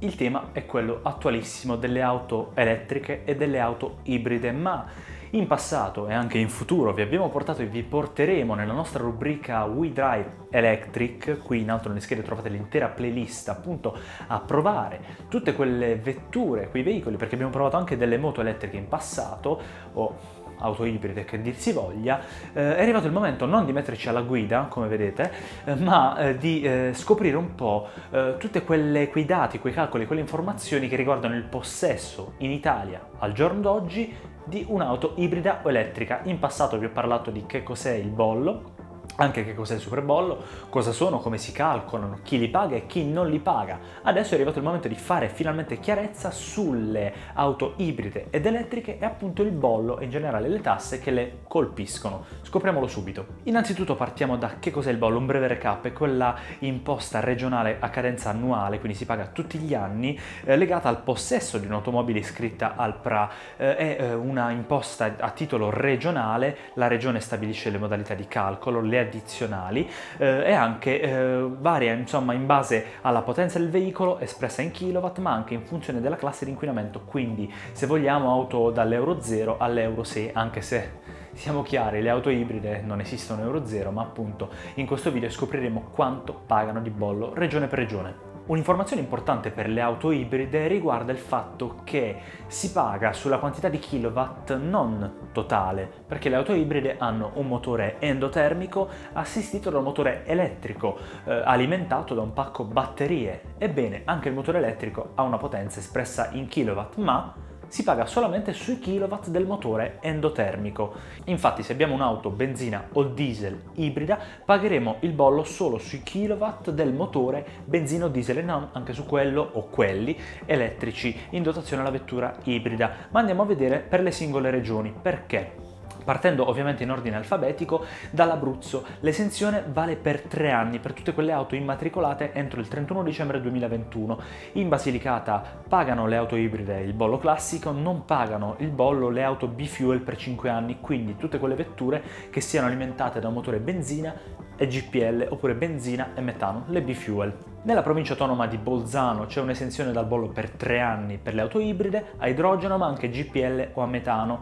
Il tema è quello attualissimo delle auto elettriche e delle auto ibride, ma in passato e anche in futuro vi abbiamo portato e vi porteremo nella nostra rubrica We Drive Electric, qui in alto nelle schede trovate l'intera playlist appunto a provare tutte quelle vetture, quei veicoli, perché abbiamo provato anche delle moto elettriche in passato o auto ibride che dir si voglia, eh, è arrivato il momento non di metterci alla guida, come vedete, eh, ma eh, di eh, scoprire un po' eh, tutti quei dati, quei calcoli, quelle informazioni che riguardano il possesso in Italia al giorno d'oggi di un'auto ibrida o elettrica. In passato vi ho parlato di che cos'è il bollo, anche che cos'è il superbollo, cosa sono, come si calcolano, chi li paga e chi non li paga. Adesso è arrivato il momento di fare finalmente chiarezza sulle auto ibride ed elettriche e appunto il bollo e in generale le tasse che le colpiscono. Scopriamolo subito. Innanzitutto partiamo da che cos'è il bollo, un breve recap, è quella imposta regionale a cadenza annuale, quindi si paga tutti gli anni, eh, legata al possesso di un'automobile iscritta al PRA. Eh, è eh, una imposta a titolo regionale, la regione stabilisce le modalità di calcolo, le addizionali eh, e anche eh, varia insomma in base alla potenza del veicolo espressa in kilowatt ma anche in funzione della classe di inquinamento quindi se vogliamo auto dall'euro 0 all'euro 6 anche se siamo chiari, le auto ibride non esistono euro 0 ma appunto in questo video scopriremo quanto pagano di bollo regione per regione. Un'informazione importante per le auto ibride riguarda il fatto che si paga sulla quantità di kilowatt non totale, perché le auto ibride hanno un motore endotermico assistito da un motore elettrico eh, alimentato da un pacco batterie. Ebbene, anche il motore elettrico ha una potenza espressa in kilowatt, ma si paga solamente sui kilowatt del motore endotermico. Infatti se abbiamo un'auto benzina o diesel ibrida pagheremo il bollo solo sui kilowatt del motore benzina o diesel e non anche su quello o quelli elettrici in dotazione alla vettura ibrida. Ma andiamo a vedere per le singole regioni perché Partendo ovviamente in ordine alfabetico, dall'Abruzzo l'esenzione vale per tre anni per tutte quelle auto immatricolate entro il 31 dicembre 2021. In Basilicata pagano le auto ibride il bollo classico, non pagano il bollo le auto B-Fuel per 5 anni, quindi tutte quelle vetture che siano alimentate da un motore benzina e GPL oppure benzina e metano, le B-Fuel. Nella provincia autonoma di Bolzano c'è un'esenzione dal bollo per tre anni per le auto ibride, a idrogeno ma anche GPL o a metano.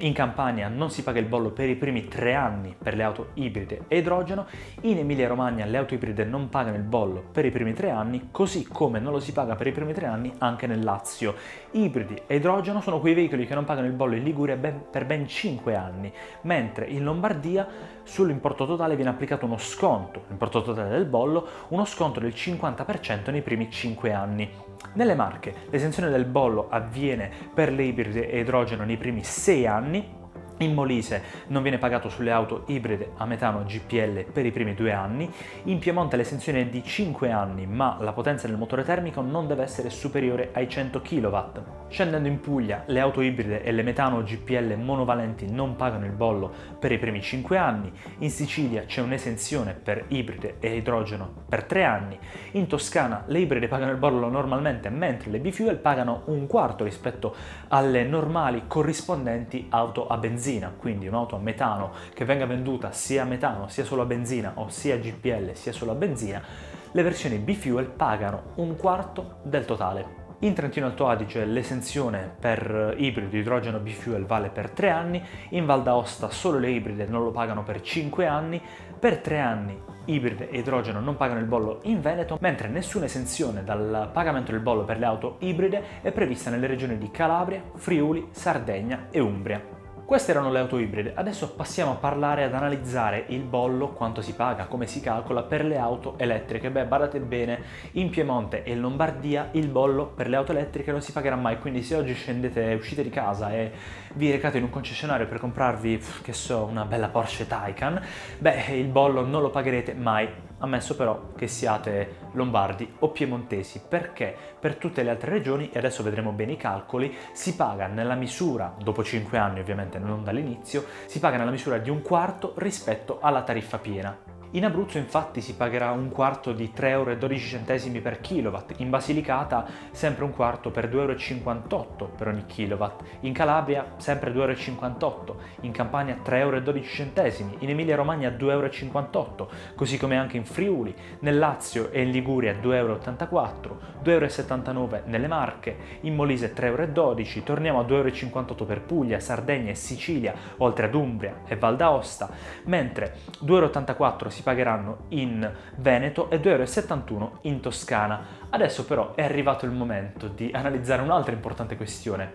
In Campania non si paga il bollo per i primi tre anni per le auto ibride e idrogeno, in Emilia-Romagna le auto ibride non pagano il bollo per i primi tre anni, così come non lo si paga per i primi tre anni anche nel Lazio. Ibridi e idrogeno sono quei veicoli che non pagano il bollo in Liguria ben, per ben cinque anni, mentre in Lombardia sull'importo totale viene applicato uno sconto, l'importo totale del bollo, uno sconto del 50% nei primi cinque anni. Nelle Marche l'esenzione del bollo avviene per le ibride e idrogeno nei primi 6 anni, in Molise non viene pagato sulle auto ibride a metano GPL per i primi due anni. In Piemonte l'esenzione è di 5 anni, ma la potenza del motore termico non deve essere superiore ai 100 kW. Scendendo in Puglia, le auto ibride e le metano GPL monovalenti non pagano il bollo per i primi 5 anni. In Sicilia c'è un'esenzione per ibride e idrogeno per 3 anni. In Toscana le ibride pagano il bollo normalmente, mentre le B-Fuel pagano un quarto rispetto alle normali corrispondenti auto a benzina benzina, quindi un'auto a metano che venga venduta sia a metano sia solo a benzina o sia a GPL sia solo a benzina, le versioni B-Fuel pagano un quarto del totale. In Trentino Alto Adige l'esenzione per ibrido idrogeno B-Fuel vale per 3 anni, in Val d'Aosta solo le ibride non lo pagano per 5 anni, per 3 anni ibride e idrogeno non pagano il bollo in Veneto, mentre nessuna esenzione dal pagamento del bollo per le auto ibride è prevista nelle regioni di Calabria, Friuli, Sardegna e Umbria. Queste erano le auto ibride, adesso passiamo a parlare ad analizzare il bollo, quanto si paga, come si calcola per le auto elettriche. Beh, badate bene, in Piemonte e in Lombardia il bollo per le auto elettriche non si pagherà mai, quindi se oggi scendete, uscite di casa e vi recate in un concessionario per comprarvi, che so, una bella Porsche Taycan, beh, il bollo non lo pagherete mai ammesso però che siate lombardi o piemontesi, perché per tutte le altre regioni, e adesso vedremo bene i calcoli, si paga nella misura, dopo 5 anni ovviamente non dall'inizio, si paga nella misura di un quarto rispetto alla tariffa piena. In Abruzzo infatti si pagherà un quarto di 3,12 euro per kilowatt, in Basilicata sempre un quarto per 2,58 euro per ogni kilowatt, in Calabria sempre 2,58 euro, in Campania 3,12 euro, in Emilia Romagna 2,58 euro, così come anche in Friuli, nel Lazio e in Liguria 2,84 euro, 2,79 euro nelle Marche, in Molise 3,12 euro, torniamo a 2,58 euro per Puglia, Sardegna e Sicilia, oltre ad Umbria e Val d'Aosta, mentre 2,84 euro si pagheranno in Veneto e 2,71 euro in Toscana. Adesso però è arrivato il momento di analizzare un'altra importante questione.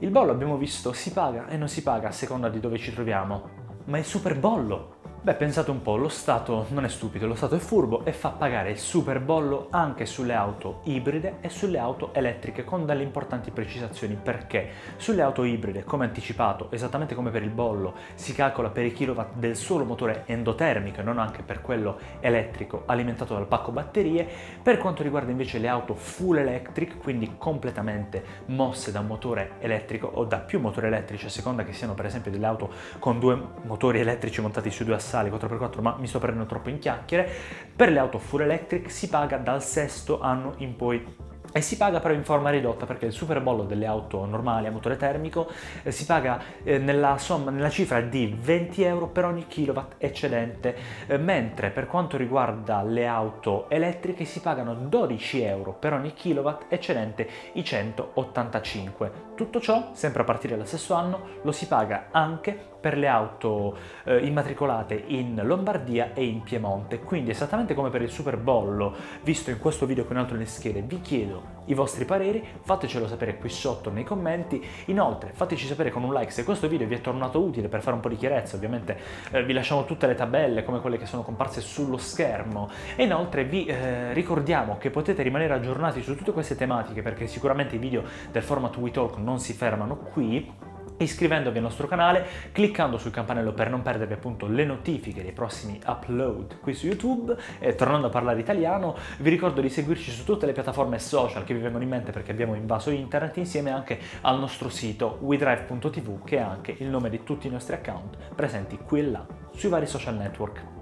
Il bollo abbiamo visto si paga e non si paga a seconda di dove ci troviamo, ma il super bollo Beh, pensate un po', lo Stato non è stupido, lo Stato è furbo e fa pagare il super bollo anche sulle auto ibride e sulle auto elettriche con delle importanti precisazioni perché sulle auto ibride, come anticipato, esattamente come per il bollo, si calcola per i kilowatt del solo motore endotermico e non anche per quello elettrico alimentato dal pacco batterie. Per quanto riguarda invece le auto full electric, quindi completamente mosse da un motore elettrico o da più motori elettrici a seconda che siano per esempio delle auto con due motori elettrici montati su due assali universali 4x4, ma mi sto prendendo troppo in chiacchiere, per le auto full electric si paga dal sesto anno in poi. E si paga però in forma ridotta perché il super bollo delle auto normali a motore termico eh, si paga eh, nella, somma, nella cifra di 20 euro per ogni kilowatt eccedente, eh, mentre per quanto riguarda le auto elettriche si pagano 12 euro per ogni kilowatt eccedente i 185. Tutto ciò, sempre a partire dal stesso anno, lo si paga anche per le auto eh, immatricolate in Lombardia e in Piemonte. Quindi esattamente come per il super bollo visto in questo video con altre schede, vi chiedo i vostri pareri, fatecelo sapere qui sotto nei commenti. Inoltre fateci sapere con un like se questo video vi è tornato utile per fare un po' di chiarezza, ovviamente eh, vi lasciamo tutte le tabelle come quelle che sono comparse sullo schermo e inoltre vi eh, ricordiamo che potete rimanere aggiornati su tutte queste tematiche perché sicuramente i video del format WeTalk non si fermano qui iscrivendovi al nostro canale, cliccando sul campanello per non perdervi appunto le notifiche dei prossimi upload qui su YouTube e tornando a parlare italiano vi ricordo di seguirci su tutte le piattaforme social che vi vengono in mente perché abbiamo invaso internet insieme anche al nostro sito wedrive.tv che è anche il nome di tutti i nostri account presenti qui e là sui vari social network.